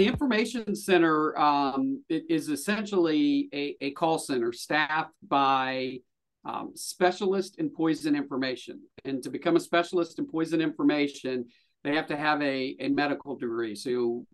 the information center um, is essentially a, a, call center staffed by um, specialists in poison information. And to become a specialist in poison information, they have to have a, a medical degree. So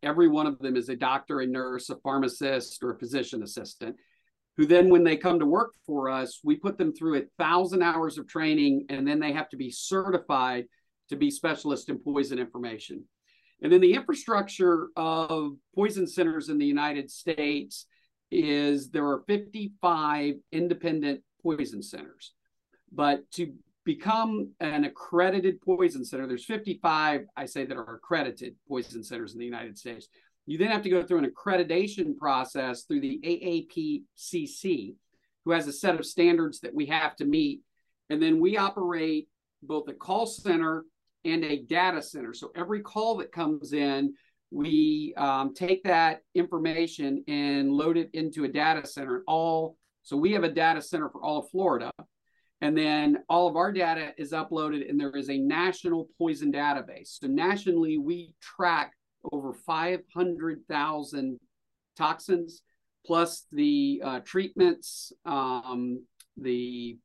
every one of them is a doctor, a nurse, a pharmacist, or a physician assistant. Who then, when they come to work for us, we put them through a thousand hours of training, and then they have to be certified to be specialist in poison information. And then the infrastructure of poison centers in the United States is there are 55 independent poison centers. But to become an accredited poison center, there's 55, I say, that are accredited poison centers in the United States. You then have to go through an accreditation process through the AAPCC, who has a set of standards that we have to meet. And then we operate both a call center and a data center. So every call that comes in, we um, take that information and load it into a data center. All so we have a data center for all of Florida, and then all of our data is uploaded, and there is a national poison database. So nationally, we track over 500,000 toxins, plus the uh, treatments, um, the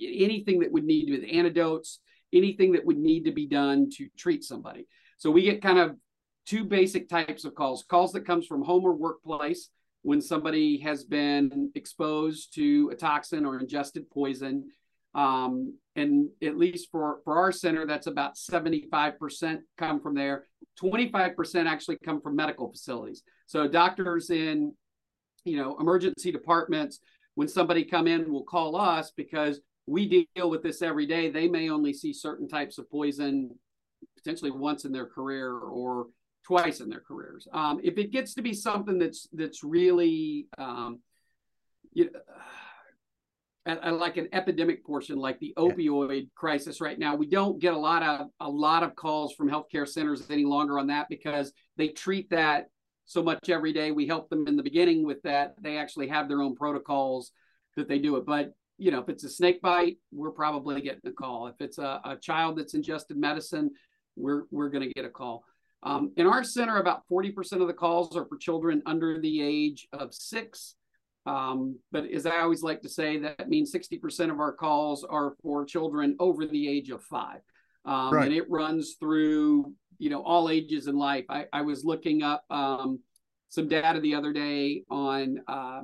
anything that would need with antidotes anything that would need to be done to treat somebody. So we get kind of two basic types of calls. Calls that comes from home or workplace when somebody has been exposed to a toxin or ingested poison. Um, and at least for for our center that's about 75% come from there. 25% actually come from medical facilities. So doctors in you know emergency departments when somebody come in will call us because we deal with this every day. They may only see certain types of poison potentially once in their career or twice in their careers. Um, if it gets to be something that's that's really um, you know, like an epidemic portion, like the opioid crisis right now, we don't get a lot of a lot of calls from healthcare centers any longer on that because they treat that so much every day. We help them in the beginning with that. They actually have their own protocols that they do it. But you know, if it's a snake bite, we're probably getting a call. If it's a, a child that's ingested medicine, we're we're going to get a call. Um, in our center, about 40% of the calls are for children under the age of six. Um, but as I always like to say, that means 60% of our calls are for children over the age of five. Um, right. And it runs through, you know, all ages in life. I, I was looking up um, some data the other day on uh,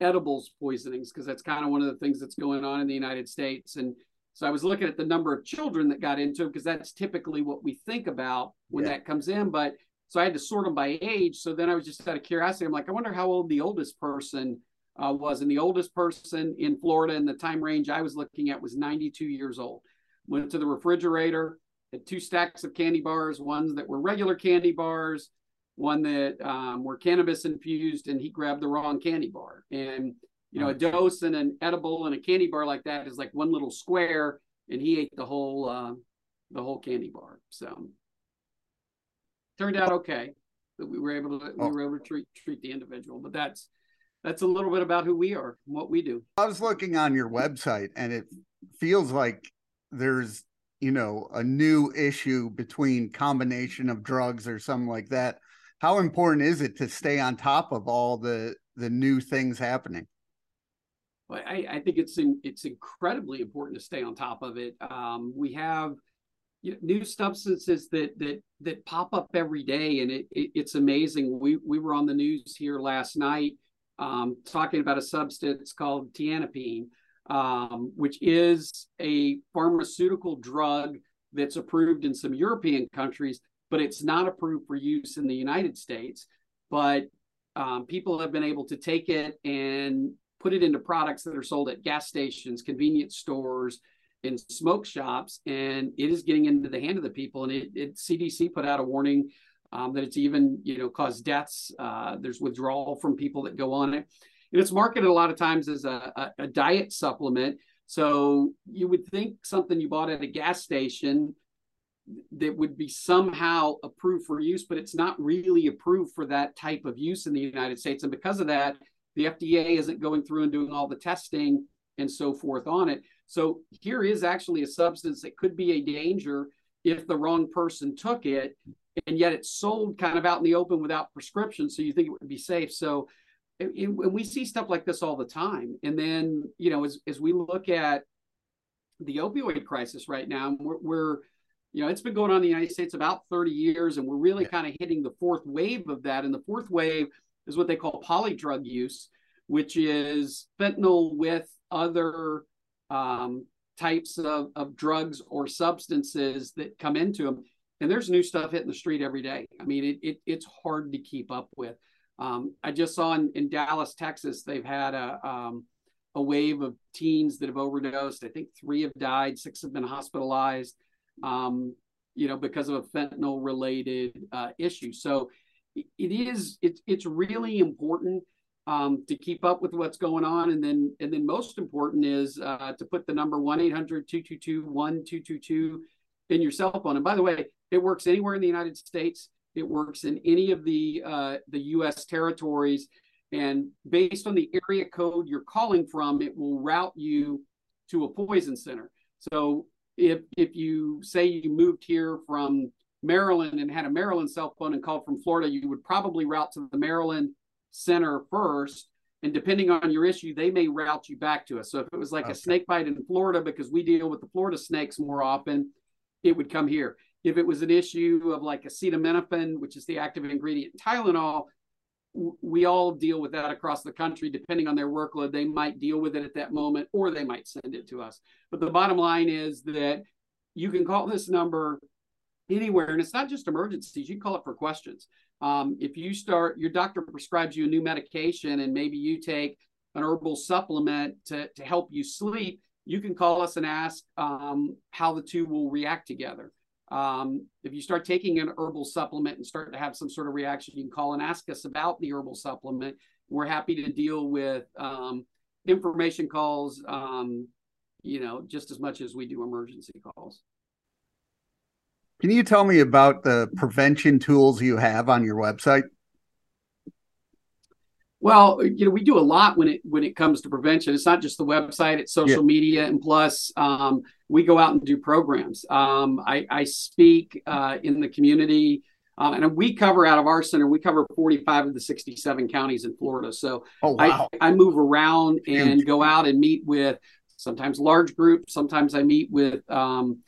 edibles poisonings because that's kind of one of the things that's going on in the United States. And so I was looking at the number of children that got into it because that's typically what we think about when yeah. that comes in. But so I had to sort them by age. So then I was just out of curiosity. I'm like, I wonder how old the oldest person uh, was. And the oldest person in Florida in the time range I was looking at was 92 years old. Went to the refrigerator, had two stacks of candy bars, ones that were regular candy bars, one that um, were cannabis infused, and he grabbed the wrong candy bar. And you know, a dose and an edible and a candy bar like that is like one little square, and he ate the whole uh, the whole candy bar. So turned out okay that we were able to we were able to treat treat the individual. But that's that's a little bit about who we are, what we do. I was looking on your website, and it feels like there's you know a new issue between combination of drugs or something like that how important is it to stay on top of all the the new things happening? Well, I, I think it's in, it's incredibly important to stay on top of it. Um, we have you know, new substances that that that pop up every day, and it, it, it's amazing. We we were on the news here last night um, talking about a substance called tianeptine, um, which is a pharmaceutical drug that's approved in some European countries but it's not approved for use in the United States. But um, people have been able to take it and put it into products that are sold at gas stations, convenience stores, and smoke shops, and it is getting into the hand of the people. And it, it CDC put out a warning um, that it's even you know caused deaths. Uh, there's withdrawal from people that go on it, and it's marketed a lot of times as a, a, a diet supplement. So you would think something you bought at a gas station that would be somehow approved for use, but it's not really approved for that type of use in the United States. And because of that, the FDA isn't going through and doing all the testing and so forth on it. So here is actually a substance that could be a danger if the wrong person took it. and yet it's sold kind of out in the open without prescription. So you think it would be safe. So and we see stuff like this all the time. And then, you know, as, as we look at the opioid crisis right now, we're, we're, you know, it's been going on in the United States about 30 years, and we're really kind of hitting the fourth wave of that. And the fourth wave is what they call polydrug use, which is fentanyl with other um, types of, of drugs or substances that come into them. And there's new stuff hitting the street every day. I mean, it, it it's hard to keep up with. Um, I just saw in, in, Dallas, Texas, they've had a um, a wave of teens that have overdosed. I think three have died, six have been hospitalized. Um, you know, because of a fentanyl related uh, issue. So it, is it's it's really important um, to keep up with what's going on, and then and then most important is uh, to put the number 1-800-222-1222 in your cell phone. And by the way, it works anywhere in the United States. It works in any of the uh, the U.S. territories, and based on the area code you're calling from, it will route you to a poison center. So if if you say you moved here from Maryland and had a Maryland cell phone and called from Florida, you would probably route to the Maryland center first. And depending on your issue, they may route you back to us. So if it was like okay. a snake bite in Florida, because we deal with the Florida snakes more often, it would come here. If it was an issue of like acetaminophen, which is the active ingredient in Tylenol, we all deal with that across the country. Depending on their workload, they might deal with it at that moment or they might send it to us. But the bottom line is that you can call this number anywhere, and it's not just emergencies. You call it for questions. Um, if you start, your doctor prescribes you a new medication, and maybe you take an herbal supplement to, to help you sleep, you can call us and ask um, how the two will react together. Um, if you start taking an herbal supplement and start to have some sort of reaction, you can call and ask us about the herbal supplement. We're happy to deal with um, information calls, um, you know, just as much as we do emergency calls. Can you tell me about the prevention tools you have on your website? Well, you know, we do a lot when it when it comes to prevention. It's not just the website; it's social yeah. media, and plus, um, we go out and do programs. Um, I, I, speak uh, in the community, uh, and we cover out of our center. We cover 45 of the 67 counties in Florida. So oh, wow. I, I move around and Huge. go out and meet with sometimes large groups. Sometimes I meet with um,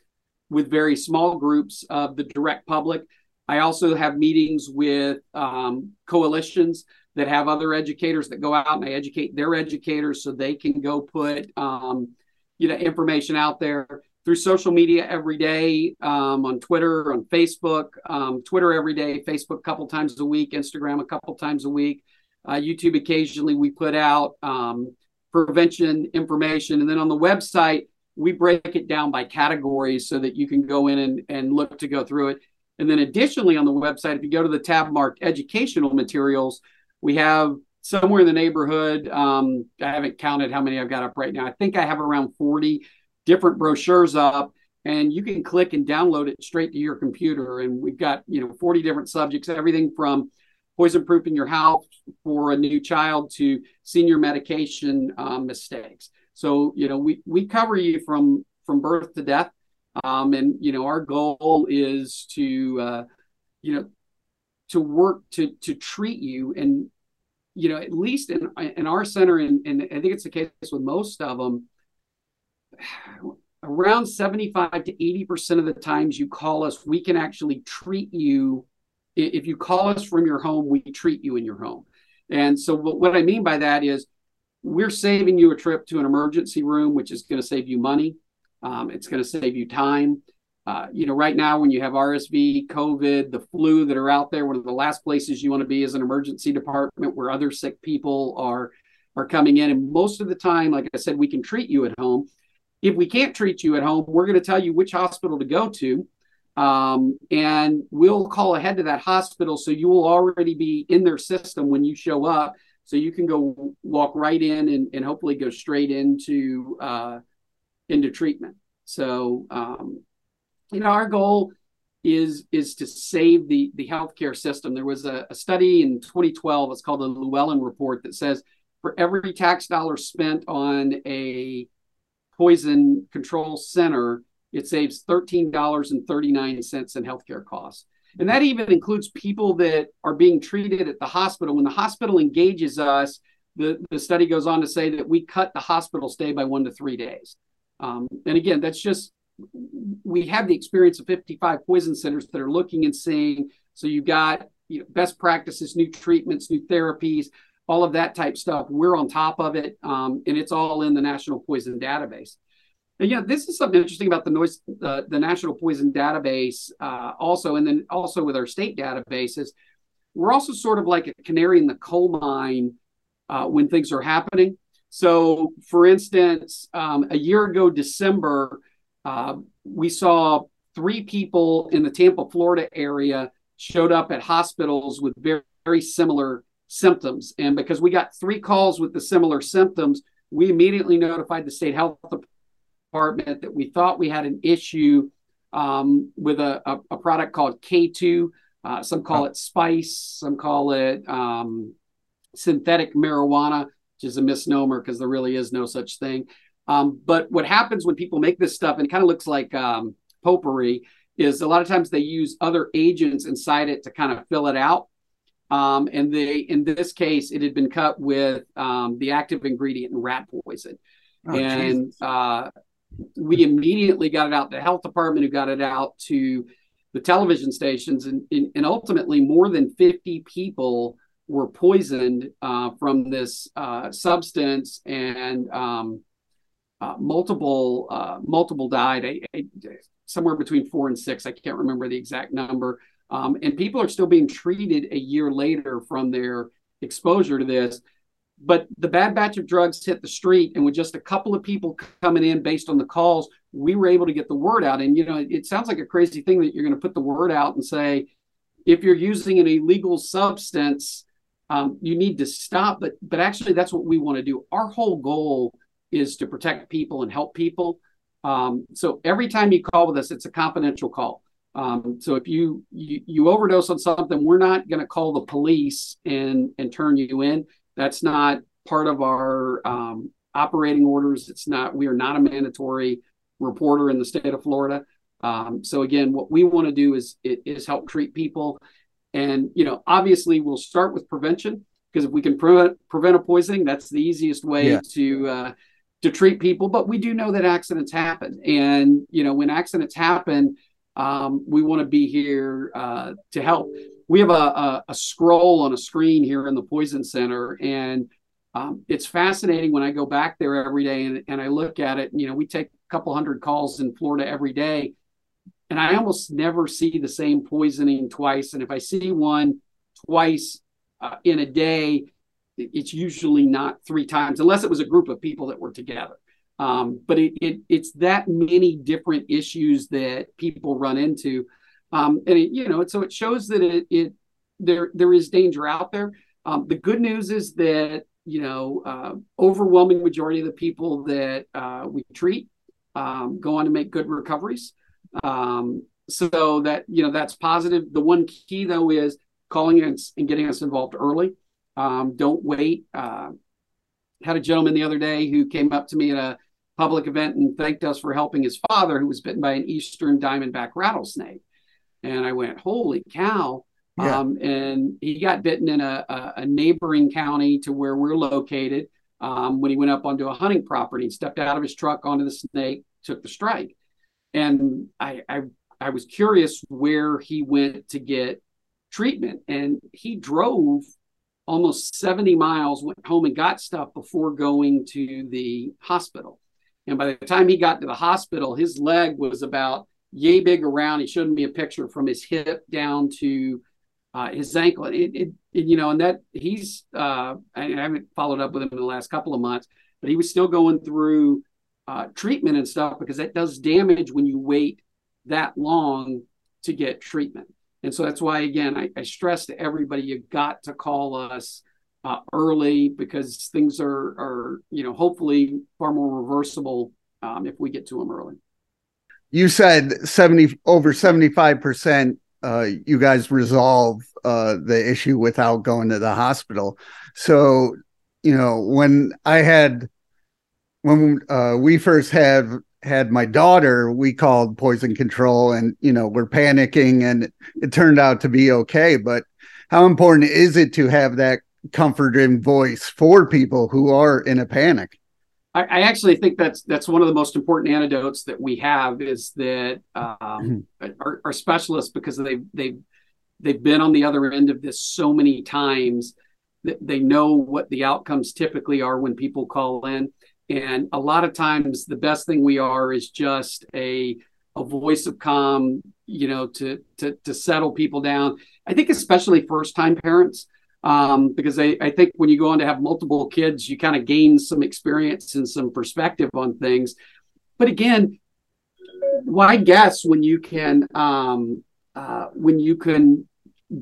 with very small groups of the direct public. I also have meetings with um, coalitions that have other educators that go out and they educate their educators so they can go put um, you know information out there through social media every day um, on Twitter, on Facebook, um, Twitter every day, Facebook a couple times a week, Instagram a couple times a week, uh, YouTube occasionally. We put out um, prevention information, and then on the website we break it down by categories so that you can go in and, and look to go through it. And then additionally on the website, if you go to the tab marked educational materials, we have somewhere in the neighborhood. Um, I haven't counted how many I've got up right now. I think I have around 40 different brochures up, and you can click and download it straight to your computer. And we've got you know 40 different subjects, everything from poison proofing your house for a new child to senior medication um, mistakes. So you know we we cover you from from birth to death, um, and you know our goal is to uh, you know to work to to treat you and you know at least in in our center and, and i think it's the case with most of them around 75 to 80 percent of the times you call us we can actually treat you if you call us from your home we treat you in your home. And so what i mean by that is we're saving you a trip to an emergency room which is going to save you money um, it's going to save you time uh, you know, right now when you have RSV, COVID, the flu that are out there, one of the last places you want to be is an emergency department where other sick people are are coming in. And most of the time, like I said, we can treat you at home. If we can't treat you at home, we're going to tell you which hospital to go to. Um, and we'll call ahead to that hospital so you will already be in their system when you show up. So you can go walk right in and, and hopefully go straight into uh, into treatment. So um, you know, our goal is is to save the the healthcare system. There was a, a study in 2012. It's called the Llewellyn Report that says for every tax dollar spent on a poison control center, it saves $13.39 in healthcare costs. And that even includes people that are being treated at the hospital. When the hospital engages us, the, the study goes on to say that we cut the hospital stay by one to three days. Um, and again, that's just, we have the experience of 55 poison centers that are looking and seeing. So you've got you know, best practices, new treatments, new therapies, all of that type stuff. We're on top of it, um, and it's all in the National Poison Database. And yeah, this is something interesting about the noise, uh, the National Poison Database, uh, also, and then also with our state databases. We're also sort of like a canary in the coal mine uh, when things are happening. So, for instance, um, a year ago, December, uh, we saw three people in the Tampa, Florida area showed up at hospitals with very, very similar symptoms. And because we got three calls with the similar symptoms, we immediately notified the state health department that we thought we had an issue um, with a, a, a, product called K2. Uh, some call it spice, some call it um, synthetic marijuana, which is a misnomer because there really is no such thing. Um, but what happens when people make this stuff, and it kind of looks like um, potpourri, is a lot of times they use other agents inside it to kind of fill it out. Um, and they, in this case, it had been cut with um, the active ingredient in rat poison. Oh, and uh, we immediately got it out to the health department, who got it out to the television stations, and, and ultimately more than 50 people were poisoned uh, from this uh, substance, and um, uh, multiple uh, multiple died. Somewhere between four and six. I can't remember the exact number. Um, and people are still being treated a year later from their exposure to this. But the bad batch of drugs hit the street, and with just a couple of people coming in based on the calls, we were able to get the word out. And you know, it sounds like a crazy thing that you're going to put the word out and say, if you're using an illegal substance, um, you need to stop. But but actually, that's what we want to do. Our whole goal is to protect people and help people. Um, so every time you call with us, it's a confidential call. Um, so if you, you, you overdose on something, we're not going to call the police and and turn you in. That's not part of our um, operating orders. It's not. We are not a mandatory reporter in the state of Florida. Um, so again, what we want to do is is help treat people, and you know, obviously, we'll start with prevention because if we can prevent prevent a poisoning, that's the easiest way yeah. to uh, to treat people, but we do know that accidents happen. And, you know, when accidents happen, um, we want to be here uh, to help. We have a, a, a, scroll on a screen here in the Poison Center, and um, it's fascinating when I go back there every day and, and I look at it. You know, we take a couple hundred calls in Florida every day, and I almost never see the same poisoning twice. And if I see one twice uh, in a day, it's usually not three times unless it was a group of people that were together. Um, but it, it, it's that many different issues that people run into, um, and it, you know, so it shows that it, it there there is danger out there. Um, the good news is that you know, uh, overwhelming majority of the people that uh, we treat um, go on to make good recoveries. Um, so that you know that's positive. The one key though is calling us and getting us involved early. Um, don't wait. Uh, had a gentleman the other day who came up to me at a public event and thanked us for helping his father, who was bitten by an eastern diamondback rattlesnake. And I went, "Holy cow!" Yeah. Um, and he got bitten in a, a, a, neighboring county to where we're located. Um, when he went up onto a hunting property, and stepped out of his truck onto the snake, took the strike. And I, I, I was curious where he went to get treatment, and he drove almost 70 miles, went home and got stuff before going to the hospital. And by the time he got to the hospital, his leg was about yay big around. He showed me a picture from his hip down to uh, his ankle. It, it, it, you know, and that he's, uh, I, I, haven't followed up with him in the last couple of months, but he was still going through uh, treatment and stuff because that does damage when you wait that long to get treatment. And so that's why, again, I, I stress to everybody, you got to call us uh, early because things are, are, you know, hopefully far more reversible um, if we get to them early. You said 70 over 75% uh, you guys resolve uh, the issue without going to the hospital. So, you know, when I had, when uh, we first had had my daughter, we called poison control and, you know, we're panicking and it turned out to be okay. But how important is it to have that comforting voice for people who are in a panic? I, I actually think that's that's one of the most important antidotes that we have is that um, mm-hmm. our, our specialists because they they they've been on the other end of this so many times that they know what the outcomes typically are when people call in and a lot of times the best thing we are is just a a voice of calm you know to to to settle people down. I think especially first time parents um, because I, I think when you go on to have multiple kids you kind of gain some experience and some perspective on things. But again why guess when you can um, uh, when you can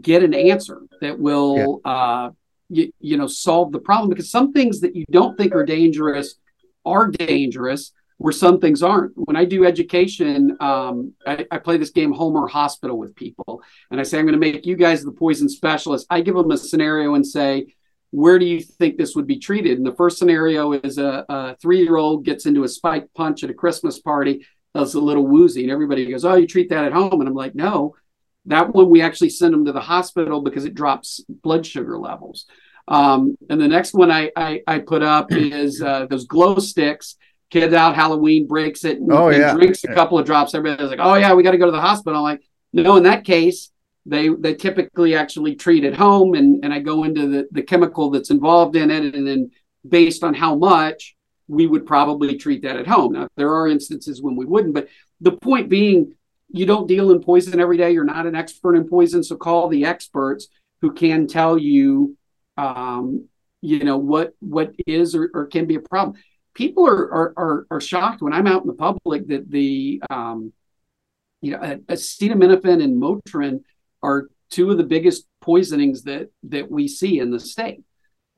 get an answer that will yeah. uh, you, you know solve the problem? Because some things that you don't think are dangerous are dangerous where some things aren't. When I do education, um, I, I, play this game Home or Hospital with people, and I say I'm going to make you guys the poison specialist. I give them a scenario and say, where do you think this would be treated? And the first scenario is a, a three-year-old gets into a spike punch at a Christmas party, does a little woozy, and everybody goes, "Oh, you treat that at home?" And I'm like, "No, that one we actually send them to the hospital because it drops blood sugar levels." Um, and the next one I, I, I put up is uh, those glow sticks. Kids out Halloween breaks it and, oh, yeah. and drinks a couple of drops. Everybody's like, "Oh yeah, we got to go to the hospital." I'm like, no, in that case, they they typically actually treat at home, and and I go into the the chemical that's involved in it, and then based on how much, we would probably treat that at home. Now there are instances when we wouldn't, but the point being, you don't deal in poison every day. You're not an expert in poison, so call the experts who can tell you um, you know what what is or, or, can be a problem. People are, are, are are shocked when I'm out in the public that the um, you know acetaminophen and Motrin are two of the biggest poisonings that that we see in the state.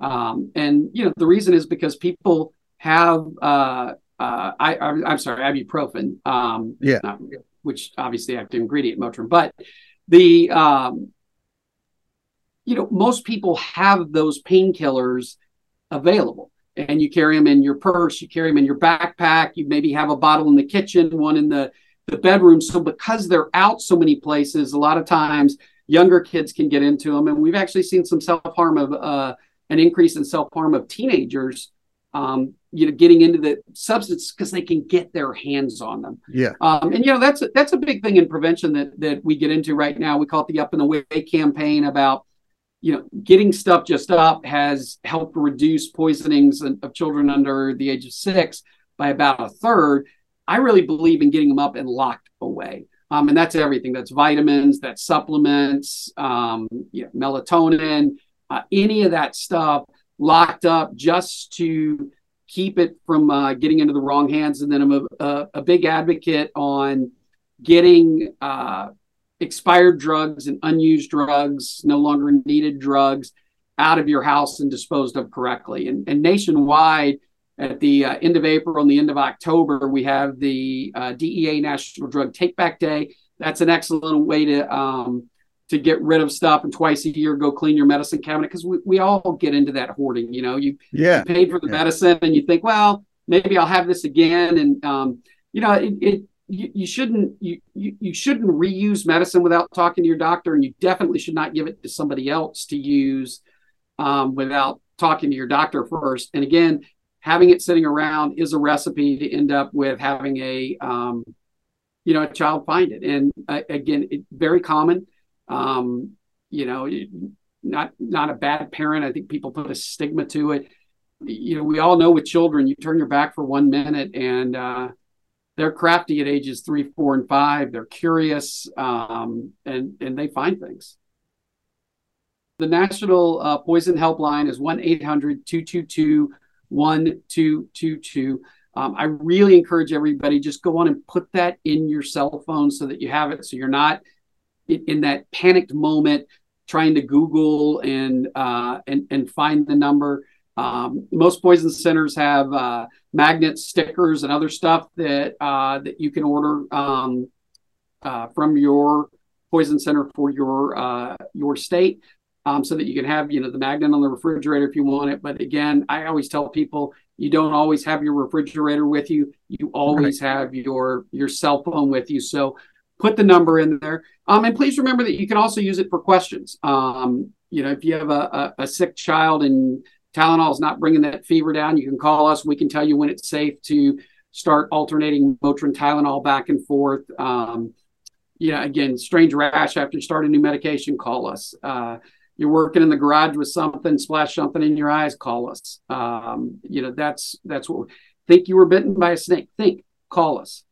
Um, and you know the reason is because people have uh, uh, I, I'm sorry ibuprofen. Um, yeah. Not, which obviously active ingredient Motrin, but the um, you know, most people have those painkillers available and you carry them in your purse, you carry them in your backpack, you maybe have a bottle in the kitchen, one in the, the bedroom. So because they're out so many places, a lot of times younger kids can get into them. And we've actually seen some self-harm of uh, an increase in self-harm of teenagers, um, you know, getting into the substance because they can get their hands on them. Yeah. Um, and you know, that's, that's a big thing in prevention that, that we get into right now. We call it the up and away campaign about you know, getting stuff just up has helped reduce poisonings of children under the age of six by about a third. I really believe in getting them up and locked away. Um, and that's everything. That's vitamins, that's supplements, um, you know, melatonin, uh, any of that stuff locked up just to keep it from uh, getting into the wrong hands. And then I'm a, a, a big advocate on getting uh, expired drugs and unused drugs, no longer needed drugs out of your house and disposed of correctly. And, and nationwide, at the uh, end of April and the end of October, we have the uh, DEA National Drug Take Back Day. That's an excellent way to um, to get rid of stuff and twice a year go clean your medicine cabinet because we, we all get into that hoarding. You know, you, yeah. you paid for the yeah. medicine and you think, well, maybe I'll have this again. And um, you know, it, it you, you shouldn't you, you, you shouldn't reuse medicine without talking to your doctor and you definitely should not give it to somebody else to use um, without talking to your doctor first. And again having it sitting around is a recipe to end up with having a um, you know a child find it. And uh, again it, very common. Um, you know not not a bad parent. I think people put a stigma to it. You know we all know with children you turn your back for one minute and uh, they're crafty at ages three, four, and five. They're curious, um, and and they find things. The National uh, Poison Helpline is 1 800 222 1222. Um, I really encourage everybody just go on and put that in your cell phone so that you have it, so you're not in, in that panicked moment trying to Google and uh, and and find the number. Um, most poison centers have uh, magnet stickers and other stuff that uh, that you can order um, uh, from your poison center for your uh, your state. um, so that you can have you know the magnet on the refrigerator if you want it. But again, I always tell people you don't always have your refrigerator with you. You always right. have your your cell phone with you. So put the number in there. Um, and please remember that you can also use it for questions. Um, you know, if you have a, a, a sick child and Tylenol is not bringing that fever down, you can call us. We can tell you when it's safe to start alternating Motrin Tylenol back and forth. Um, you know, again, strange rash after you start a new medication, call us. Uh, you're working in the garage with something, splash something in your eyes, call us. Um, you know, that's that's what think you were bitten by a snake. Think, call us.